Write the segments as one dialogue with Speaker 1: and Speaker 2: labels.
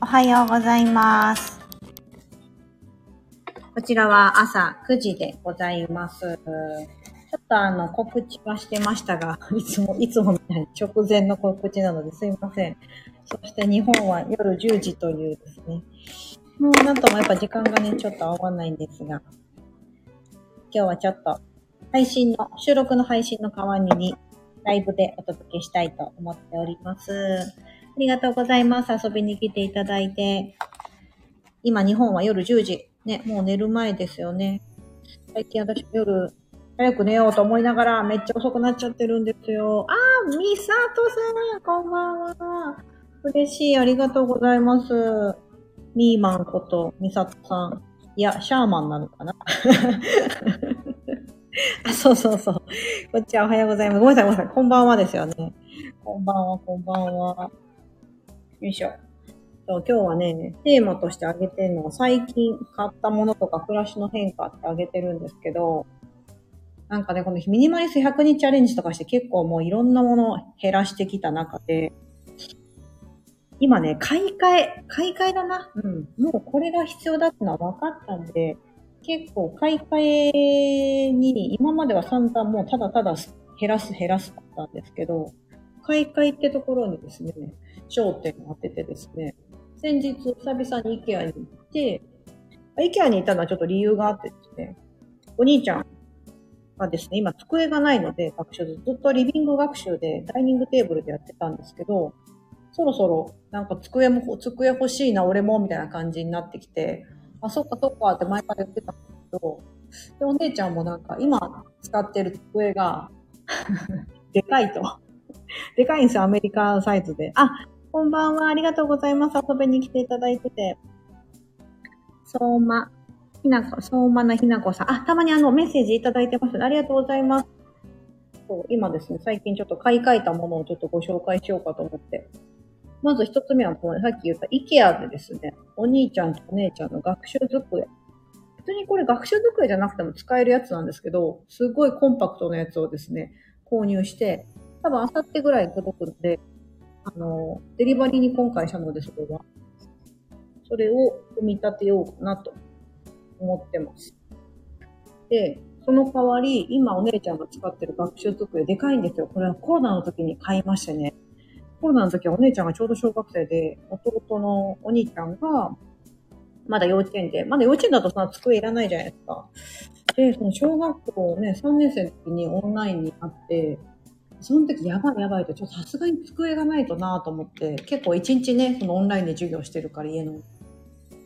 Speaker 1: おはようございます。こちらは朝9時でございます。ちょっとあの、告知はしてましたが、いつも、いつもみたいに直前の告知なのですいません。そして日本は夜10時というですね。もうなんともやっぱ時間がね、ちょっと合わないんですが、今日はちょっと配信の、収録の配信の代わりにライブでお届けしたいと思っております。ありがとうございます。遊びに来ていただいて。今日本は夜10時。ね、もう寝る前ですよね。最近私夜早く寝ようと思いながらめっちゃ遅くなっちゃってるんですよ。あー、みさとさん、こんばんは。嬉しい、ありがとうございます。ミーマンことみさとさん。いや、シャーマンなのかな あ、そうそうそう。こっちはおはようございます。ごめんなさい、ごめんなさい。こんばんはですよね。こんばんは、こんばんは。よいしょ。今日はね、テーマとして挙げてるのは最近買ったものとか暮らしの変化って挙げてるんですけど、なんかね、このミニマリス100日チャレンジとかして結構もういろんなものを減らしてきた中で、今ね、買い替え、買い替えだな。うん。もうこれが必要だってのは分かったんで、結構買い替えに、今までは散々もうただただ減らす減らすだったんですけど、買い替えってところにですね、焦点を当ててですね、先日久々に IKEA に行って、IKEA に行ったのはちょっと理由があってですね、お兄ちゃんがですね、今机がないので学習ずっとリビング学習でダイニングテーブルでやってたんですけど、そろそろなんか机も、机欲しいな、俺も、みたいな感じになってきて、あ、そっかそっかって前から言ってたんですけど、で、お姉ちゃんもなんか今使ってる机が でかいと。でかいんですよ、アメリカサイズで。あ、こんばんは、ありがとうございます。遊びに来ていただいてて。相馬、ひなこ、相馬なひなこさん。あ、たまにあの、メッセージいただいてます。ありがとうございます。そう今ですね、最近ちょっと買い替えたものをちょっとご紹介しようかと思って。まず一つ目は、このさっき言った IKEA でですね、お兄ちゃんとお姉ちゃんの学習机。別にこれ学習机じゃなくても使えるやつなんですけど、すごいコンパクトなやつをですね、購入して、多分あさってぐらい届くので、あの、デリバリーに今回したので、それは。それを組み立てようかなと思ってます。で、その代わり、今お姉ちゃんが使ってる学習机でかいんですよ。これはコロナの時に買いましてね。コロナの時はお姉ちゃんがちょうど小学生で、弟のお兄ちゃんが、まだ幼稚園で、まだ幼稚園だとそんな机いらないじゃないですか。で、その小学校ね、3年生の時にオンラインにあって、その時やばいやばいと、ちょっとさすがに机がないとなと思って、結構一日ね、そのオンラインで授業してるから家の。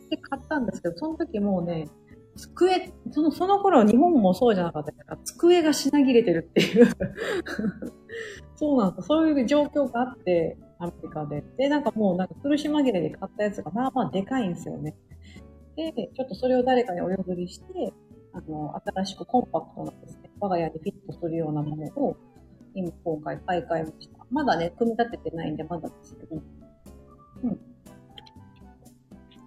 Speaker 1: で、買ったんですけど、その時もうね、机、その、その頃日本もそうじゃなかったから、机が品切れてるっていう。そうなんですそういう状況があって、アメリカで。で、なんかもうなんか苦し紛れで買ったやつがまあまあでかいんですよね。で、ちょっとそれを誰かにお譲りして、あの、新しくコンパクトなですね、我が家にフィットするようなものを、今今回買い替えました。まだね、組み立ててないんでまだですけど。うん。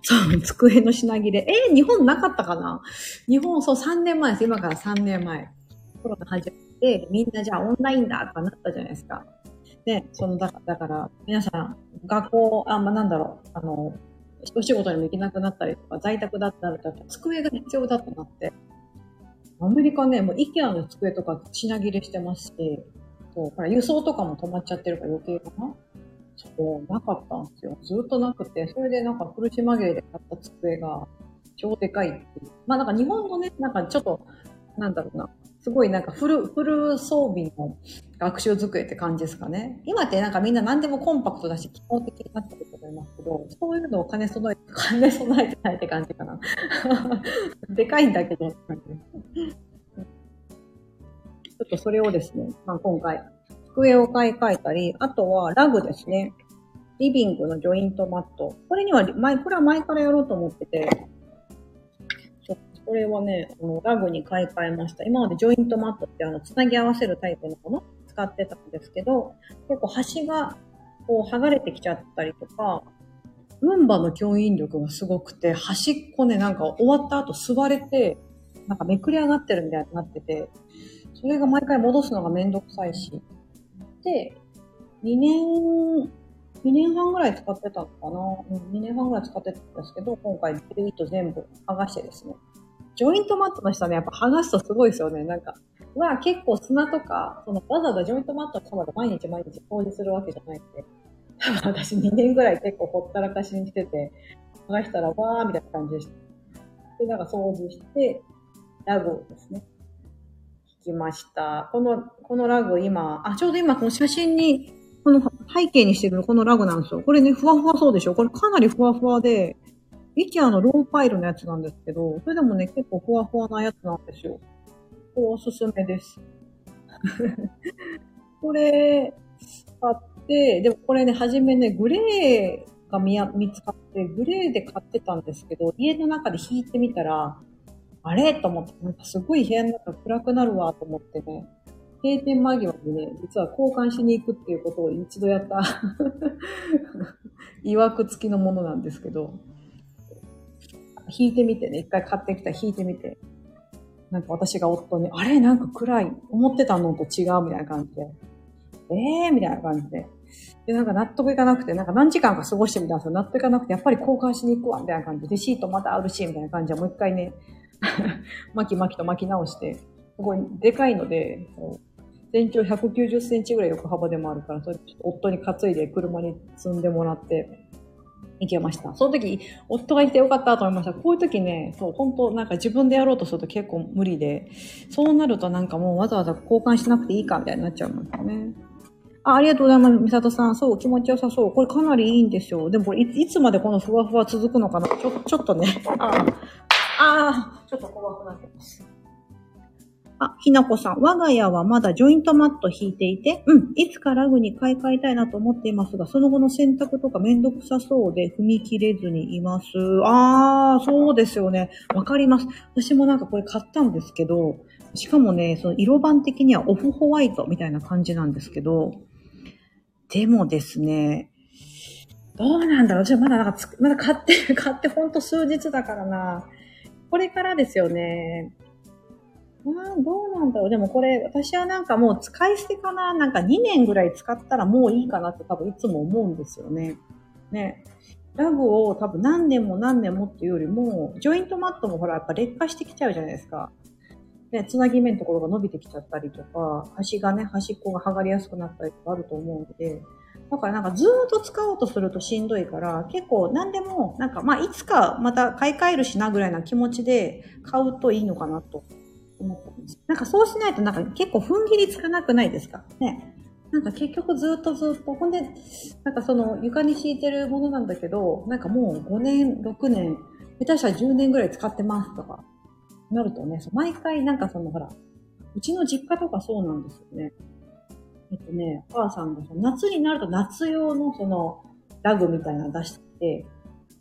Speaker 1: そう、机の品切れ。えー日本なかったかな？日本、そう、3年前です。今から3年前。コロナ始まって、みんなじゃあオンラインだとかなったじゃないですか。で、その、だから、だから皆さん、学校、あ、まあ、なんだろう、あの、お仕事にも行けなくなったりとか、在宅だったりとか、机が必要だとなって。アメリカね、もう IKEA の机とか品切れしてますし、そう、ほら、輸送とかも止まっちゃってるから余計かなそう、なかったんですよ。ずっとなくて、それでなんか苦し紛れで買った机が超でかいっていう。まあなんか日本のね、なんかちょっと、なんだろうな、すごいなんかフル、フル装備の学習机って感じですかね。今ってなんかみんな何でもコンパクトだし、機能的になってると思いますけど、そういうのを兼ね備え、兼ね備えてないって感じかな。でかいんだけどって感じです。ちょっとそれをですね、まあ、今回、机を買い替えたり、あとはラグですね。リビングのジョイントマット。これには前、これは前からやろうと思ってて、これはね、あのラグに買い替えました。今までジョイントマットってあの、つなぎ合わせるタイプのもの使ってたんですけど、結構端がこう剥がれてきちゃったりとか、ルンバの吸引力がすごくて、端っこね、なんか終わった後座れて、なんかめくり上がってるみたいになってて、それが毎回戻すのがめんどくさいし。で、2年、2年半ぐらい使ってたのかな、うん、2年半ぐらい使ってたんですけど、今回ビルイット全部剥がしてですね。ジョイントマットの下ね、やっぱ剥がすとすごいですよね。なんか、は結構砂とか、そのわざわざジョイントマットの下まで毎日毎日掃除するわけじゃないんで、多分私2年ぐらい結構ほったらかしにしてて、剥がしたらわーみたいな感じでした。で、なんか掃除して、ラグをですね、きました。この、このラグ今、あ、ちょうど今この写真に、この背景にしてるこのラグなんですよ。これね、ふわふわそうでしょこれかなりふわふわで、イケアのローパイルのやつなんですけど、それでもね、結構ふわふわなやつなんですよ。これおすすめです。これ、買って、でもこれね、はじめね、グレーが見見つかって、グレーで買ってたんですけど、家の中で弾いてみたら、あれ？と思って、なんかすごい部屋の中暗くなるわと思ってね、閉店間際にね、実は交換しに行くっていうことを一度やった。曰く付きのものなんですけど、弾いてみてね、一回買ってきた。弾いてみて、なんか私が夫に、あれ？なんか暗い、思ってたのと違うみたいな感じで、えー？みたいな感じで。で、なんか納得いかなくて、なんか何時間か過ごしてみたんですよ。納得いかなくて、やっぱり交換しに行くわ、みたいな感じで、レシートまたあるし、みたいな感じで、もう一回ね、巻き巻きと巻き直して、すごいでかいので、全長190センチぐらい横幅でもあるから、それ夫に担いで車に積んでもらって、行けました。その時、夫がいてよかったと思いました。こういう時ね、そう、本当なんか自分でやろうとすると結構無理で、そうなるとなんかもうわざわざ交換しなくていいかみたいになっちゃうんですよね。あありがとうございます、みさとさん。そう、気持ちよさそう。これかなりいいんですよ。でもこれい、いつまでこのふわふわ続くのかなちょ、ちょっとね。ああ、あ、ちょっと怖くなってます。あ、ひなこさん。我が家はまだジョイントマット引いていて、うん、いつかラグに買い替えたいなと思っていますが、その後の洗濯とかめんどくさそうで踏み切れずにいます。あー、そうですよね。わかります。私もなんかこれ買ったんですけど、しかもね、その色番的にはオフホワイトみたいな感じなんですけど、でもですね、どうなんだろうじゃあまだなんかまだ買って、買ってほんと数日だからな。これからですよね。ああ、どうなんだろう。でもこれ、私はなんかもう使い捨てかな。なんか2年ぐらい使ったらもういいかなって多分いつも思うんですよね。ね。ラグを多分何年も何年もっていうよりも、ジョイントマットもほらやっぱ劣化してきちゃうじゃないですか。で、つなぎ目のところが伸びてきちゃったりとか、端がね、端っこが剥がれやすくなったりとかあると思うので、だからなんかずーっと使おうとするとしんどいから、結構何でも、なんかまあいつかまた買い替えるしなぐらいな気持ちで買うといいのかなと思ったんです。なんかそうしないとなんか結構踏ん切りつかなくないですか？ね。なんか結局ずっとずっと、ほんで、なんかその床に敷いてるものなんだけど、なんかもう5年、6年、下手したら10年ぐらい使ってますとか、なるとね、毎回なんかそのほら、うちの実家とかそうなんですよね。っとね、お母さんがその夏になると夏用のそのラグみたいなの出してて、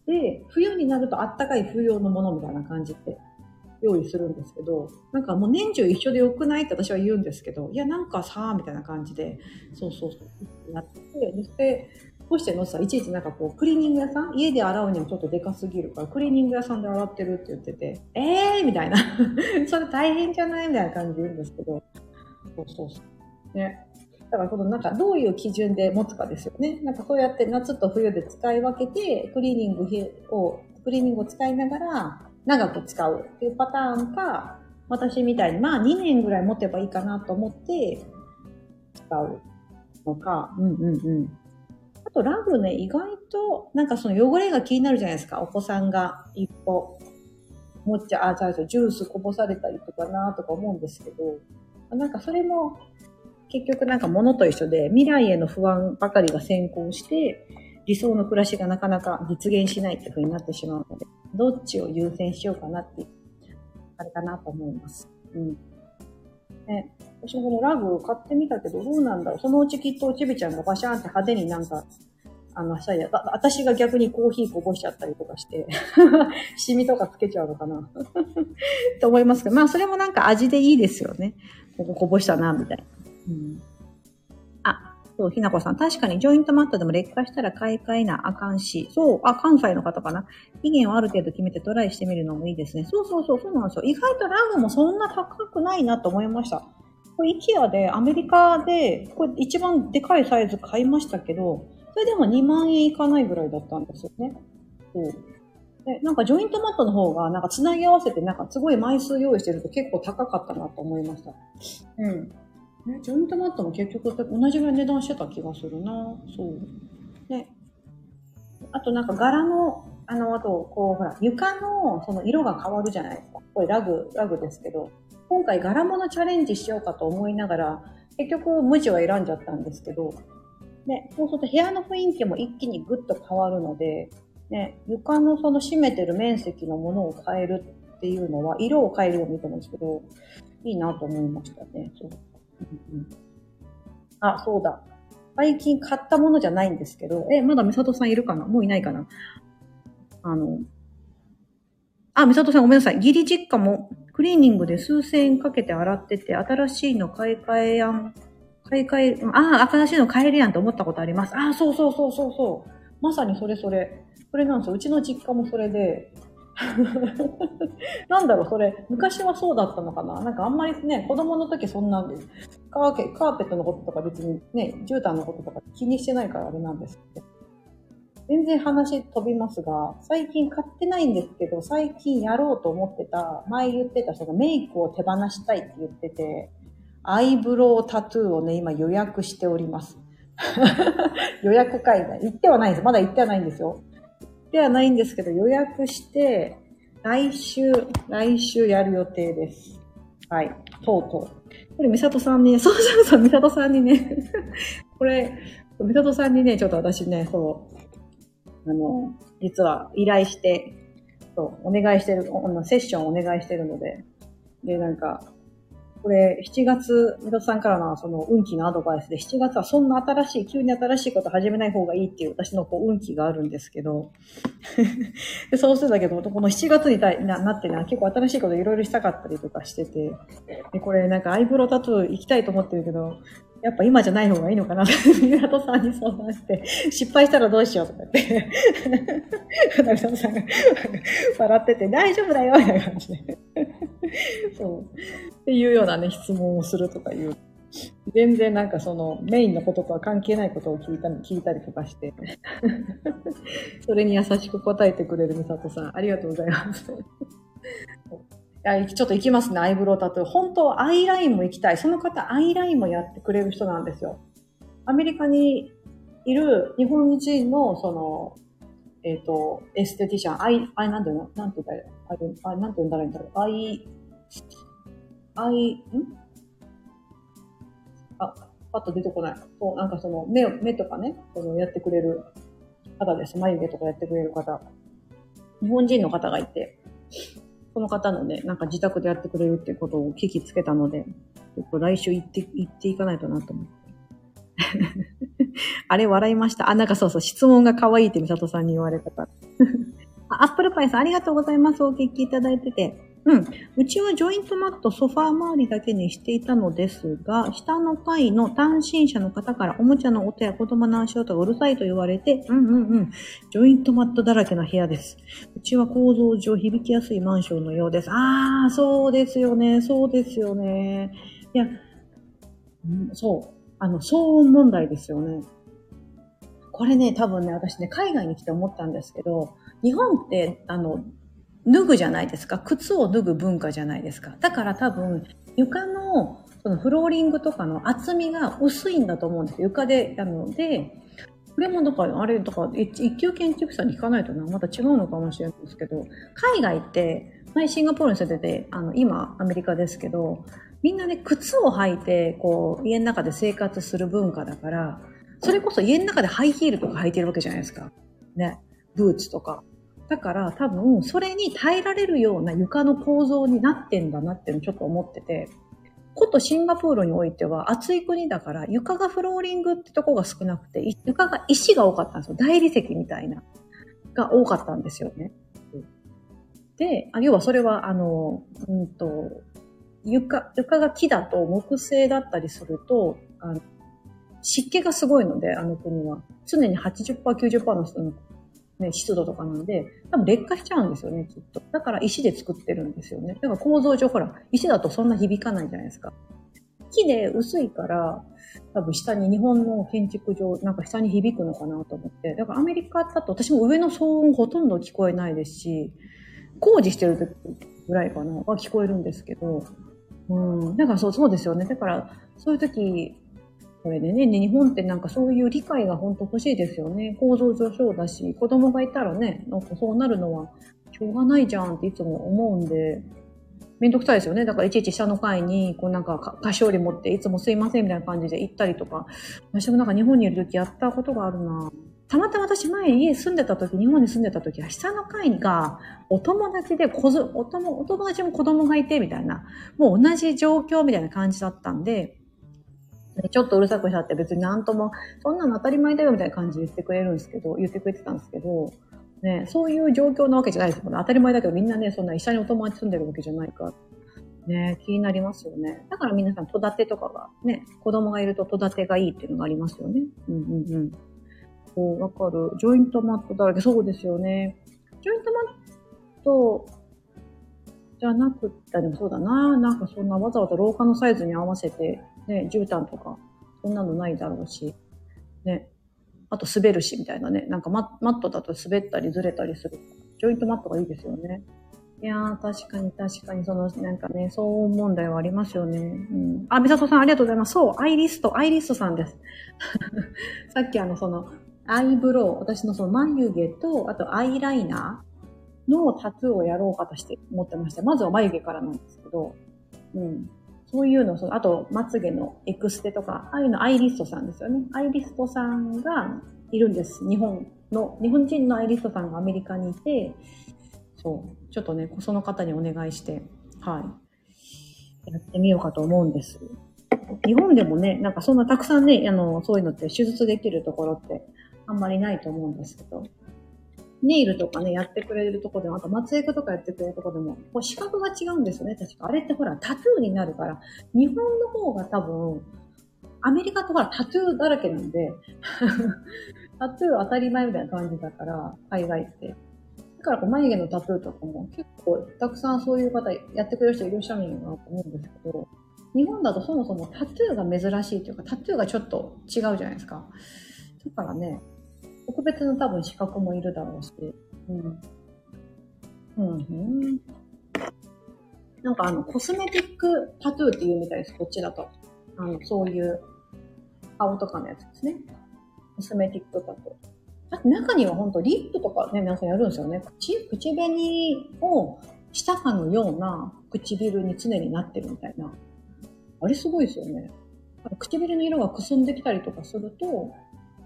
Speaker 1: で、冬になるとあったかい冬用のものみたいな感じで用意するんですけど、なんかもう年中一緒でよくないって私は言うんですけど、いやなんかさ、みたいな感じで、そうそうそう、やって、で、どうしてのさ、いちいちなんかこう、クリーニング屋さん家で洗うにもちょっとでかすぎるから、クリーニング屋さんで洗ってるって言ってて、えーみたいな。それ大変じゃない？みたいな感じで言うんですけど、そうそうそう。ね。だからこのなんかどういう基準で持つかですよね。なんかそうやって夏と冬で使い分けて、クリーニングを、クリーニングを使いながら、長く使うっていうパターンか、私みたいに、まあ2年ぐらい持てばいいかなと思って使うのか、うんうんうん。あとラグね、意外と、なんかその汚れが気になるじゃないですか。お子さんが一歩、持っちゃ、あ、じゃあジュースこぼされたりとかなとか思うんですけど、なんかそれも結局なんか物と一緒で未来への不安ばかりが先行して、理想の暮らしがなかなか実現しないっていう風になってしまうので、どっちを優先しようかなって、あれかなと思います。うん。ね、私もこのラグ買ってみたけど、どうなんだろう。そのうちきっとちびちゃんがバシャーンって派手になんか、あの、さや、私が逆にコーヒーこぼしちゃったりとかして、シミとかつけちゃうのかな と思いますけど、まあそれもなんか味でいいですよね。こここぼしたな、みたいな。うんそう、ひなこさん。確かにジョイントマットでも劣化したら買い替えなあかんし。そう、あ、関西の方かな。期限をある程度決めてトライしてみるのもいいですね。そうそうそう、そうなんですよ。意外とラグもそんな高くないなと思いました。これ、イケアで、アメリカで、これ一番でかいサイズ買いましたけど、それでも2万円いかないぐらいだったんですよね。そう。で、なんかジョイントマットの方が、なんか繋ぎ合わせて、なんかすごい枚数用意してると結構高かったなと思いました。うん。ね、ジョイントマットも結局同じぐらい値段してた気がするな。そう。ね。あとなんか柄の、あの、あと、こう、ほら、床のその色が変わるじゃないですか。これラグ、ラグですけど、今回柄物チャレンジしようかと思いながら、結局無地は選んじゃったんですけど、ね、そうすると部屋の雰囲気も一気にぐっと変わるので、ね、床のその占めてる面積のものを変えるっていうのは、色を変えるように見てますけど、いいなと思いましたね。そううん、あ、そうだ。最近買ったものじゃないんですけど、え、まだ美里さんいるかな？もういないかな？あの、あ、美里さんごめんなさい。義理実家もクリーニングで数千円かけて洗ってて、新しいの買い替えやん、買い替え、ああ、新しいの買えるやんと思ったことあります。ああ、そうそうそうそうそう。まさにそれそれ。それなんですよ。うちの実家もそれで、なんだろう、それ、昔はそうだったのかな？なんかあんまりね、子供の時そんなんで、カーペットのこととか別にね、絨毯のこととか気にしてないからあれなんですけど。全然話飛びますが、最近買ってないんですけど、最近やろうと思ってた、前言ってた人がメイクを手放したいって言ってて、アイブロウタトゥーをね、今予約しております。予約会だ。行ってはないんです。まだ行ってはないんですよ。行ってはないんですけど、予約して、来週、来週やる予定です。はい。とうとう。これ、美里さんにね、そうそうそう、美里さんにね、これ、美里さんにね、ちょっと私ね、そう、あの、実は依頼して、そう、お願いしてる、セッションお願いしてるので、で、なんか、これ、7月、水戸さんからのその運気のアドバイスで、7月はそんな新しい、急に新しいこと始めない方がいいっていう私のこう運気があるんですけど、でそうするんだけど、この7月にななってね、結構新しいこといろいろしたかったりとかしてて、でこれなんかアイブロタトゥー行きたいと思ってるけど、やっぱ今じゃない方がいいのかなって、港さんに相談して、失敗したらどうしようとかって、港さんが笑ってて、大丈夫だよみたいな感じで。そう。っていうようなね、質問をするとかいう。全然なんかそのメインのこととは関係ないことを聞いた聞いたりとかして、それに優しく答えてくれる美里さん、ありがとうございます。ちょっと行きますね、アイブロウタトゥー。本当はアイラインも行きたい。その方、アイラインもやってくれる人なんですよ。アメリカにいる日本人の、その、えっ、ー、と、エステティシャン、アイ、アイ、なんていうの？なんて言うんだろうなんて言うんだろうアイ、アイ、ん？あ、パッと出てこない。そう、なんかその、目、目とかね、その、やってくれる方です。眉毛とかやってくれる方。日本人の方がいて、この方のね、なんか自宅でやってくれるっていうことを聞きつけたので、ちょっと来週行って、行っていかないとなと思って。あれ笑いました。あ、なんかそうそう、質問が可愛いって美里さんに言われたから。アップルパイさんありがとうございます。お聞きいただいてて。うん。うちはジョイントマット、ソファー周りだけにしていたのですが、下の階の単身者の方からおもちゃの音や子供の足音がうるさいと言われて、うんうんうん。ジョイントマットだらけの部屋です。うちは構造上響きやすいマンションのようです。あー、そうですよね。そうですよね。いや、うん、そう。あの、騒音問題ですよね。これね、多分ね、私ね、海外に来て思ったんですけど、日本って、あの、脱ぐじゃないですか。靴を脱ぐ文化じゃないですか。だから多分、床の、そのフローリングとかの厚みが薄いんだと思うんですよ。床で、なので、これもだから、あれ、だか一級建築士さんに聞かないとな、また違うのかもしれないですけど、海外って、前シンガポールに住んでて、あの、今アメリカですけど、みんなね、靴を履いて、こう、家の中で生活する文化だから、それこそ家の中でハイヒールとか履いてるわけじゃないですか。ね。ブーツとか。だから多分、それに耐えられるような床の構造になってんだなってちょっと思ってて、ことシンガポールにおいては暑い国だから床がフローリングってとこが少なくて、床が石が多かったんですよ。大理石みたいな。が多かったんですよね。で、要はそれは、あの、うんと、床、床が木だと木製だったりすると、あの湿気がすごいので、あの国は。常に80%、90%の人のね、湿度とかなんで、多分劣化しちゃうんですよね、きっと。だから石で作ってるんですよね。だから構造上、ほら、石だとそんな響かないじゃないですか。木で薄いから、多分下に日本の建築上、なんか下に響くのかなと思って。だからアメリカだと私も上の騒音ほとんど聞こえないですし、工事してる時ぐらいかな、は聞こえるんですけど、うん。だからそう、そうですよね。だから、そういう時、これでね、日本ってなんかそういう理解が本当欲しいですよね。構造上そうだし、子供がいたらね、なんかそうなるのはしょうがないじゃんっていつも思うんで、めんどくさいですよね。だからいちいち下の階に、こうなんか菓子折り持って、いつもすいませんみたいな感じで行ったりとか、私もなんか日本にいる時やったことがあるなたまたま私前家住んでた時、日本に住んでた時は下の階がお友達で子お友、お友達も子供がいてみたいな、もう同じ状況みたいな感じだったんで、ちょっとうるさくしちゃって別になんとも、そんなの当たり前だよみたいな感じで言ってくれるんですけど、言ってくれてたんですけど、ね、そういう状況なわけじゃないですもんね。当たり前だけどみんなね、そんな一緒にお友達住んでるわけじゃないから。ね、気になりますよね。だから皆さん戸建てとかがね、子供がいると戸建てがいいっていうのがありますよね。うんうんうん。こう、わかる。ジョイントマットだらけ。そうですよね。ジョイントマットじゃなくって、でもそうだな。なんかそんなわざわざ廊下のサイズに合わせて、ね、絨毯とか、そんなのないだろうし。ね。あと滑るし、みたいなね。なんかマットだと滑ったりずれたりする。ジョイントマットがいいですよね。いやー、確かに確かに、その、なんかね、騒音問題はありますよね。うん。あ、美里さんありがとうございます。そう、アイリスト、アイリストさんです。さっきあの、その、アイブロウ、私のその眉毛と、あとアイライナーのタトゥーをやろうかとして思ってました。まずは眉毛からなんですけど、うん。そういうの、そのあと、まつげのエクステとか、ああいうのアイリストさんですよね。アイリストさんがいるんです。日本の、日本人のアイリストさんがアメリカにいて、そう。ちょっとね、その方にお願いして、はい。やってみようかと思うんです。日本でもね、なんかそんなたくさんね、あの、そういうのって手術できるところってあんまりないと思うんですけど、ネイルとかね、やってくれるとこでも、あと松江区とかやってくれるとこでも、こう資格が違うんですよね、確か。あれってほら、タトゥーになるから、日本の方が多分、アメリカとかタトゥーだらけなんで、タトゥー当たり前みたいな感じだから、海外って。だからこう眉毛のタトゥーとかも結構たくさんそういう方やってくれる人いらっしゃるんだなと思うんですけど、日本だとそもそもタトゥーが珍しいというか、タトゥーがちょっと違うじゃないですか。だからね、特別の多分資格もいるだろうし、うん。うん、うん。なんかあの、コスメティックタトゥーって言うみたいです、こっちだと。あの、そういう顔とかのやつですね。コスメティックタトゥー。あと中には本当リップとかね、皆さんやるんですよね。口、口紅をしたかのような唇に常になってるみたいな。あれすごいですよね。唇の色がくすんできたりとかすると、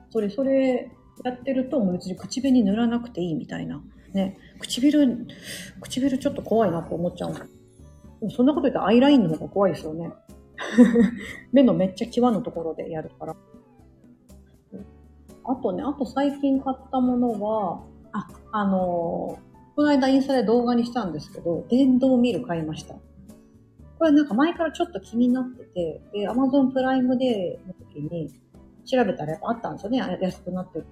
Speaker 1: それ、それやってると、もう別に口紅塗らなくていいみたいな。ね。唇、唇ちょっと怖いなって思っちゃう。でもそんなこと言ったらアイラインの方が怖いですよね。目のめっちゃ際のところでやるから。あとね、あと最近買ったものは、あ、あのーこの間インスタで動画にしたんですけど、電動ミル買いました。これなんか前からちょっと気になってて、で、Amazon プライムデーの時に調べたらやっぱあったんですよね。安くなってる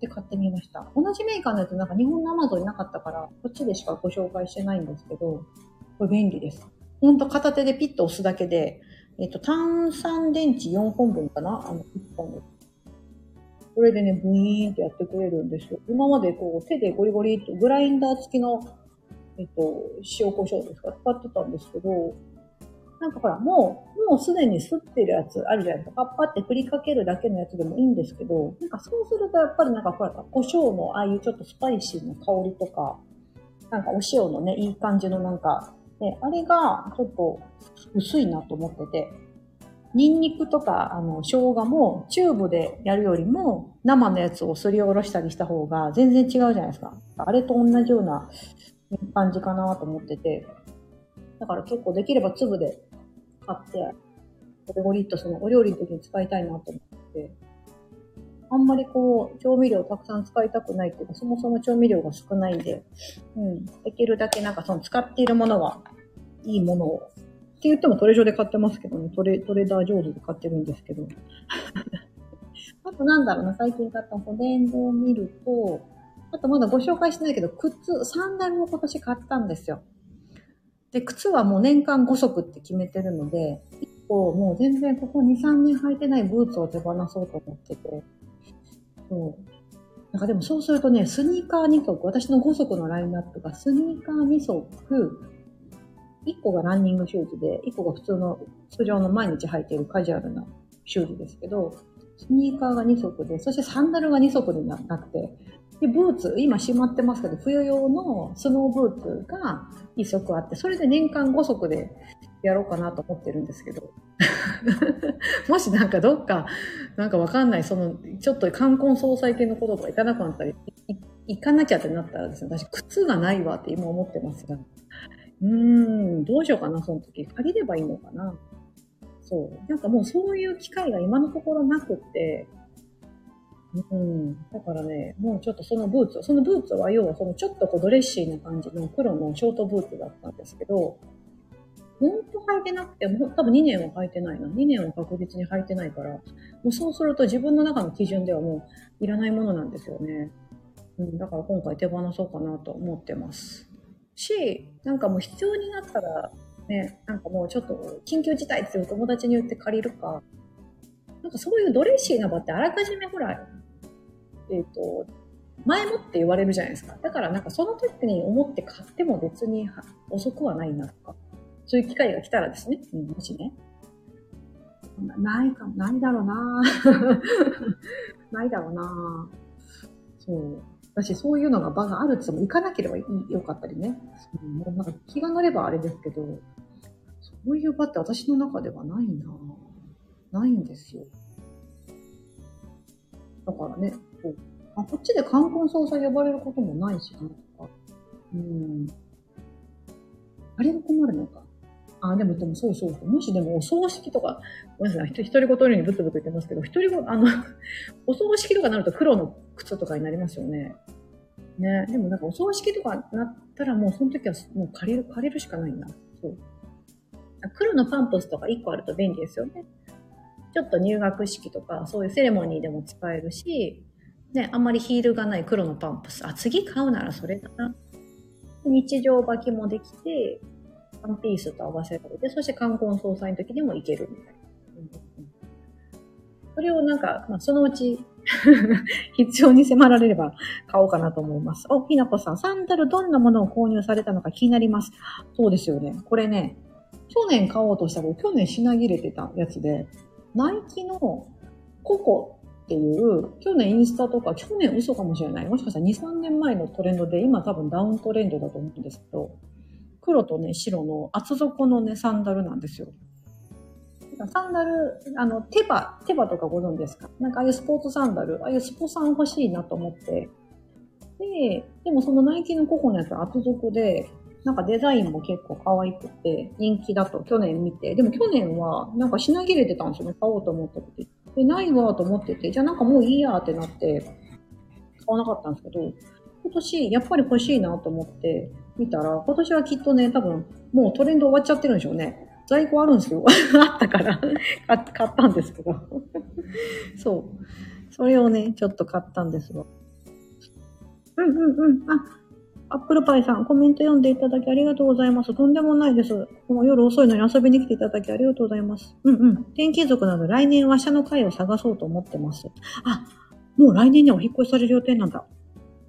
Speaker 1: で、買ってみました。同じメーカーのやつなんか日本の Amazon になかったから、こっちでしかご紹介してないんですけど、これ便利です。ほんと片手でピッと押すだけで、えっと、炭酸電池4本分かな？あの、1本で。これでね、ブイーンとやってくれるんですよ。今までこう、手でゴリゴリと、グラインダー付きの、えっと、塩胡椒ですか？使ってたんですけど、なんかほら、もう、もうすでに吸ってるやつあるじゃないですか。パッパって振りかけるだけのやつでもいいんですけど、なんかそうするとやっぱりなんかほら、胡椒のああいうちょっとスパイシーな香りとか、なんかお塩のね、いい感じのなんか、ね、あれがちょっと薄いなと思ってて、ニンニクとか、あの、生姜もチューブでやるよりも生のやつをすりおろしたりした方が全然違うじゃないですか。あれと同じような感じかなと思ってて。だから結構できれば粒で買って、ゴリゴリっとそのお料理の時に使いたいなと思って。あんまりこう、調味料たくさん使いたくないっていうか、そもそも調味料が少ないんで、うん。できるだけなんかその使っているものは、いいものをって言ってもトレジョで買ってますけどね、トレトレーダー上手で買ってるんですけど。あとなんだろうな、最近買った保電動を見ると、あとまだご紹介してないけど、靴、サンダルを今年買ったんですよ。で、靴はもう年間5足って決めてるので、1構もう全然ここ2、3年履いてないブーツを手放そうと思ってて。そう。なんかでもそうするとね、スニーカー2足、私の5足のラインナップがスニーカー2足、1個がランニングシューズで、1個が普通の、通常の毎日履いているカジュアルなシューズですけど、スニーカーが2足で、そしてサンダルが2足になくて、で、ブーツ、今閉まってますけど、冬用のスノーブーツが1足あって、それで年間5足でやろうかなと思ってるんですけど。もしなんかどっか、なんかわかんない、その、ちょっと冠婚総裁系のこととか行かなくなったり、行かなきゃってなったらですね、私靴がないわって今思ってますが。うーん、どうしようかな、その時。借りればいいのかな。そう。なんかもうそういう機会が今のところなくって、うん。だからね、もうちょっとそのブーツ、そのブーツは要はそのちょっとこうドレッシーな感じの黒のショートブーツだったんですけど、ほんと履いてなくて、も多分2年は履いてないな。2年は確実に履いてないから、もうそうすると自分の中の基準ではもういらないものなんですよね。うん、だから今回手放そうかなと思ってます。し、なんかもう必要になったら、ね、なんかもうちょっと緊急事態ってお友達に言って借りるか、なんかそういうドレッシーな場ってあらかじめほら、えっ、ー、と、前もって言われるじゃないですか。だからなんかその時に思って買っても別に遅くはないなとか、そういう機会が来たらですね、うん、もしね。ないかも、ないだろうな ないだろうなそう。私、そういうのが場があるって言っても行かなければよかったりね。うん、もうなんか気が乗ればあれですけど、そういう場って私の中ではないなないんですよ。だからね、こうあこっちで冠婚葬祭呼ばれることもないしな、とか。うん。あれが困るのか。あ、でも、でもそうそう。もしでもお葬式とか、ごめんなさい、一人ごとにブツブツ言ってますけど、一人ご、あの お葬式とかになると黒の靴とかになりますよね。ね。でもなんかお葬式とかなったらもうその時はもう借りる、借りるしかないな。そう。黒のパンプスとか1個あると便利ですよね。ちょっと入学式とか、そういうセレモニーでも使えるし、ね、あんまりヒールがない黒のパンプス。あ、次買うならそれだな。日常履きもできて、ワンピースと合わせられて、そして冠婚葬祭の時にもいけるみたいな。それをなんか、まあ、そのうち 必要に迫られれば買おうかなと思います。お、ひなこさん、サンダルどんなものを購入されたのか気になります。そうですよね。これね、去年買おうとしたけど、去年品切れてたやつで、ナイキのココっていう、去年インスタとか、去年嘘かもしれない。もしかしたら2、3年前のトレンドで、今多分ダウントレンドだと思うんですけど、黒とね、白の厚底のね、サンダルなんですよ。サンダル、あの、手羽、手羽とかご存知ですか？なんかああいうスポーツサンダル、ああいうスポサン欲しいなと思って。で、でもそのナイキのココのやつは厚底で、なんかデザインも結構可愛くて、人気だと去年見て、でも去年はなんか品切れてたんですよね、買おうと思った時。で、ないわと思ってて、じゃあなんかもういいやってなって、買わなかったんですけど、今年やっぱり欲しいなと思って見たら、今年はきっとね、多分もうトレンド終わっちゃってるんでしょうね。在庫あるんですよ。あったから 買ったんですけど そう。それをね、ちょっと買ったんですよ。うんうんうん。あ、アップルパイさん、コメント読んでいただきありがとうございます。とんでもないです。もう夜遅いのに遊びに来ていただきありがとうございます。うんうん。天気族など来年は社の会を探そうと思ってます。あ、もう来年にはお引越しされる予定なんだ。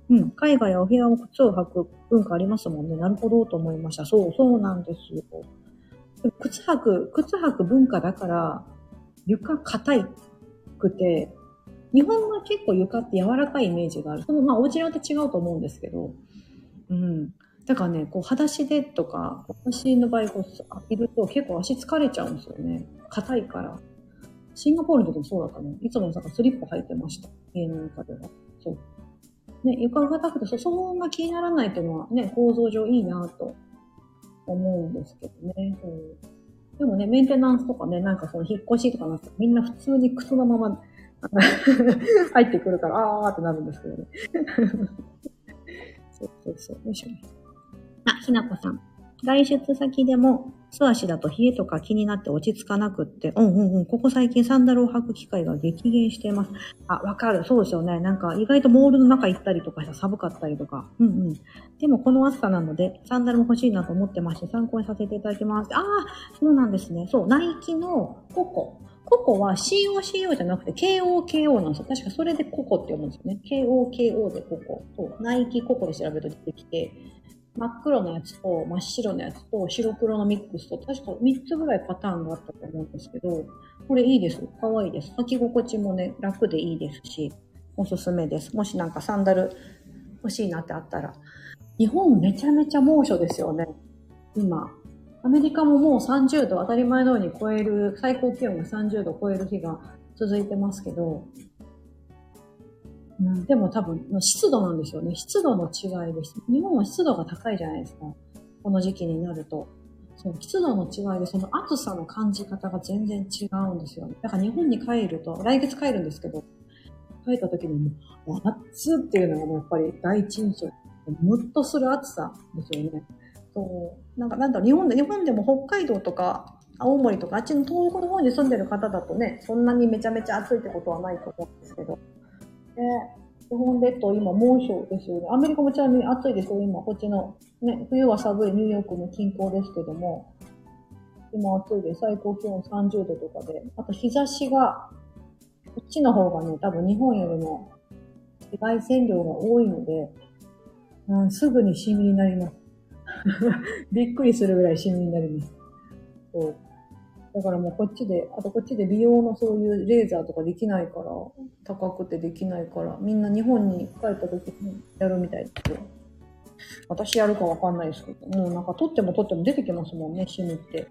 Speaker 1: うん。海外やお部屋も靴を履く文化ありますもんね。なるほどと思いました。そう、そうなんですよ。靴履く、靴履く文化だから、床硬いくて、日本は結構床って柔らかいイメージがある。その、まあ、お家によって違うと思うんですけど、うん。だからね、こう、裸足でとか、私の場合、こう、いると結構足疲れちゃうんですよね。硬いから。シンガポールの時もそうだったの。いつもなんかスリッパ履いてました。家の中では。そう。ね、床が硬くて、そ、騒音が気にならないっていうのはね、構造上いいなと思うんですけどね。そうでもね、メンテナンスとかね、なんかその引っ越しとかなってみんな普通に靴のまま 入ってくるから、あーってなるんですけどね。そうそうそう。よいしょ。あ、ひなこさん。外出先でも素足だと冷えとか気になって落ち着かなくって、うんうんうん、ここ最近サンダルを履く機会が激減しています。あ、わかる。そうですよね。なんか意外とモールの中行ったりとかしたら寒かったりとか。うんうん。でもこの暑さなので、サンダルも欲しいなと思ってまして、参考にさせていただきます。ああ、そうなんですね。そう、ナイキのココ。ココは COCO じゃなくて KOKO なんですよ。確かそれでココって読むんですよね。KOKO でココ。そう、ナイキココで調べると出てきて、真っ黒のやつと真っ白のやつと白黒のミックスと確か3つぐらいパターンがあったと思うんですけど、これいいです。かわいいです。履き心地もね、楽でいいですし、おすすめです。もしなんかサンダル欲しいなってあったら。日本めちゃめちゃ猛暑ですよね。今。アメリカももう30度当たり前のように超える、最高気温が30度超える日が続いてますけど、うん、でも多分、湿度なんですよね。湿度の違いです。日本は湿度が高いじゃないですか。この時期になると。そう、湿度の違いで、その暑さの感じ方が全然違うんですよね。だから日本に帰ると、来月帰るんですけど、帰った時にもう、暑っていうのがもうやっぱり第一印象。ムッとする暑さですよね。そう。なんか、なんだろう、日本で、日本でも北海道とか、青森とか、あっちの東北の方に住んでる方だとね、そんなにめちゃめちゃ暑いってことはないと思うんですけど、ね、日本列島今猛暑ですよね。アメリカもちなみに暑いですよ、今。こっちの、ね、冬は寒いニューヨークの近郊ですけども、今暑いです。最高気温30度とかで。あと日差しが、こっちの方がね、多分日本よりも紫外線量が多いので、うん、すぐにシミになります。びっくりするぐらいシミになります。そうだからもうこっちで、あとこっちで美容のそういうレーザーとかできないから、高くてできないから、みんな日本に帰った時にやるみたいですよ。私やるかわかんないですけど、もうなんか撮っても撮っても出てきますもんね、シミって。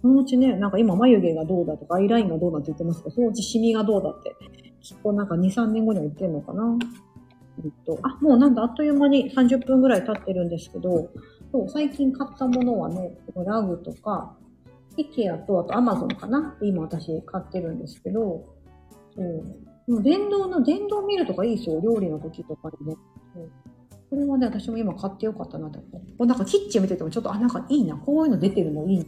Speaker 1: そのうちね、なんか今眉毛がどうだとか、アイラインがどうだって言ってますけど、そのうちシミがどうだって、きっとなんか2、3年後には言ってんのかな。えっと、あ、もうなんだ、あっという間に30分ぐらい経ってるんですけど、そう、最近買ったものはね、ラグとか、イケアと、あとアマゾンかな？今私買ってるんですけど、そう。もう電動の、電動ミルとかいいですよ。料理の時とかにね。そうこれはね、私も今買ってよかったなと思う。なんかキッチン見ててもちょっと、あ、なんかいいな。こういうの出てるのいい、ね。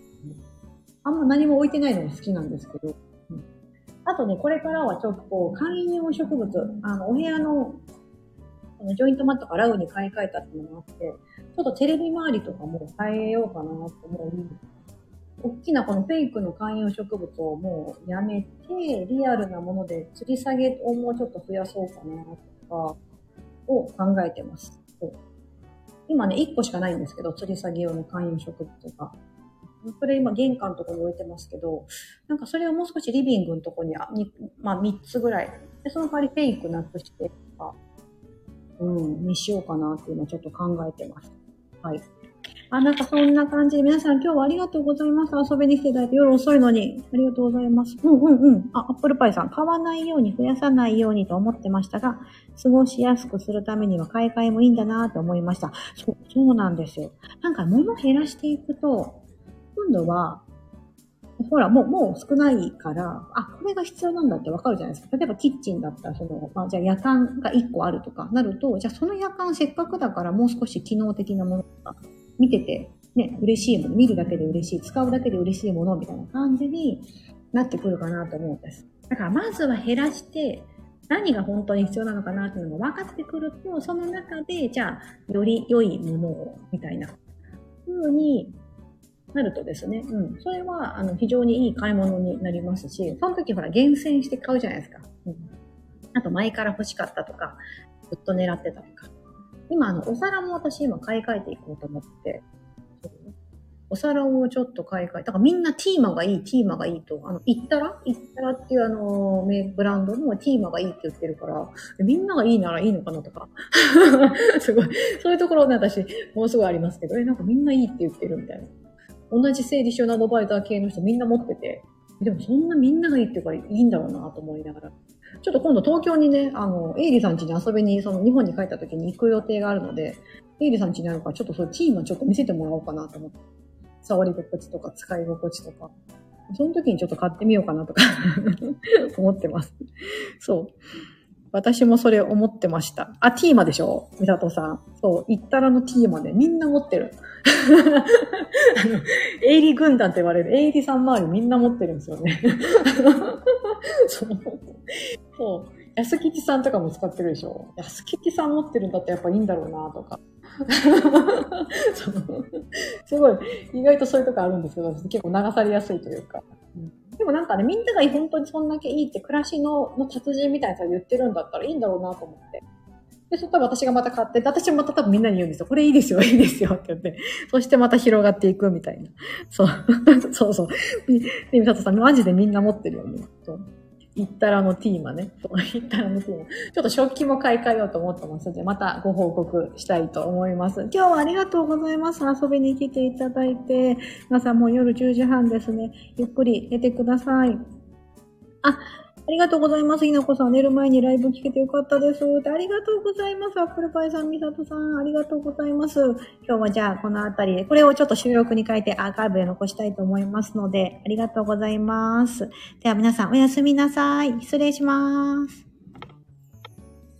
Speaker 1: あんま何も置いてないのが好きなんですけど。うん、あとね、これからはちょっとこう観葉植物、あの、お部屋の、あのジョイントマットかラウに買い替えたっていうのがあって、ちょっとテレビ周りとかも変えようかなと思う。大きなこのフェイクの観葉植物をもうやめて、リアルなもので吊り下げをもうちょっと増やそうかなとか、を考えてます。今ね、1個しかないんですけど、吊り下げ用の観葉植物が。それ今玄関のとこに置いてますけど、なんかそれをもう少しリビングのとこに、にまあ3つぐらい。で、その代わりフェイクなくしてとか、うん、にしようかなっていうのをちょっと考えてます。はい。あ、なんかそんな感じで、皆さん今日はありがとうございます。遊びに来ていただいて夜遅いのに。ありがとうございます。うんうんうん。あ、アップルパイさん。買わないように増やさないようにと思ってましたが、過ごしやすくするためには買い替えもいいんだなと思いました。そう、そうなんですよ。なんか物減らしていくと、今度は、ほら、もう、もう少ないから、あ、これが必要なんだってわかるじゃないですか。例えばキッチンだったら、その、まあ、じゃあ夜間が1個あるとかなると、じゃあその夜間せっかくだからもう少し機能的なものとか見てて、ね、嬉しいもの、見るだけで嬉しい、使うだけで嬉しいものみたいな感じになってくるかなと思うんです。だからまずは減らして、何が本当に必要なのかなっていうのが分かってくると、その中で、じゃあ、より良いものを、みたいな風になるとですね、うん。それは、あの、非常にいい買い物になりますし、その時ほら、厳選して買うじゃないですか。うん。あと、前から欲しかったとか、ずっと狙ってたとか。今、あの、お皿も私今買い替えていこうと思って、お皿をちょっと買い替え、だからみんなティーマがいい、ティーマがいいと、あの、イッタライッタラっていうあの、ブランドのティーマがいいって言ってるから、みんながいいならいいのかなとか、すごい、そういうところね、私、もうすぐありますけど、え、なんかみんないいって言ってるみたいな。同じ整理収納アドバイザー系の人みんな持ってて、でもそんなみんながいいっていうかいいんだろうなと思いながら。ちょっと今度東京にね、あの、エイリさん家に遊びに、その日本に帰った時に行く予定があるので、エイリさん家にあるから、ちょっとそれチームをちょっと見せてもらおうかなと思って。触り心地とか使い心地とか。その時にちょっと買ってみようかなとか 思ってます。そう。私もそれ思ってました。あ、ティーマでしょ？みさとさん。そう、行ったらのティーマでみんな持ってる。あの、エイリ軍団って言われる、エイリさん周りみんな持ってるんですよね。そう。そう。安吉さんとかも使ってるでしょ？安吉さん持ってるんだってやっぱいいんだろうなとか。すごい、意外とそういうとこあるんですけど、結構流されやすいというか。うんでもなんかね、みんなが本当にそんだけいいって暮らしのの達人みたいな人が言ってるんだったらいいんだろうなと思って。で、そしたら私がまた買って、私もまた多分みんなに言うんですよ。これいいですよ、いいですよって言って。そしてまた広がっていくみたいな。そう。そうそう。で、みさとさん、マジでみんな持ってるよね。そう。行ったらのティーマね。行、ったらのティーマ。ちょっと食器も買い替えようと思ってますので、またご報告したいと思います。今日はありがとうございます。遊びに来ていただいて。皆さんもう夜10時半ですね。ゆっくり寝てください。あ、ありがとうございます。ひなこさん、寝る前にライブ聞けてよかったです。ありがとうございます。アップルパイさん、みさとさん、ありがとうございます。今日はじゃあ、このあたりで、これをちょっと収録に変えてアーカイブで残したいと思いますので、ありがとうございます。では皆さん、おやすみなさい。失礼します。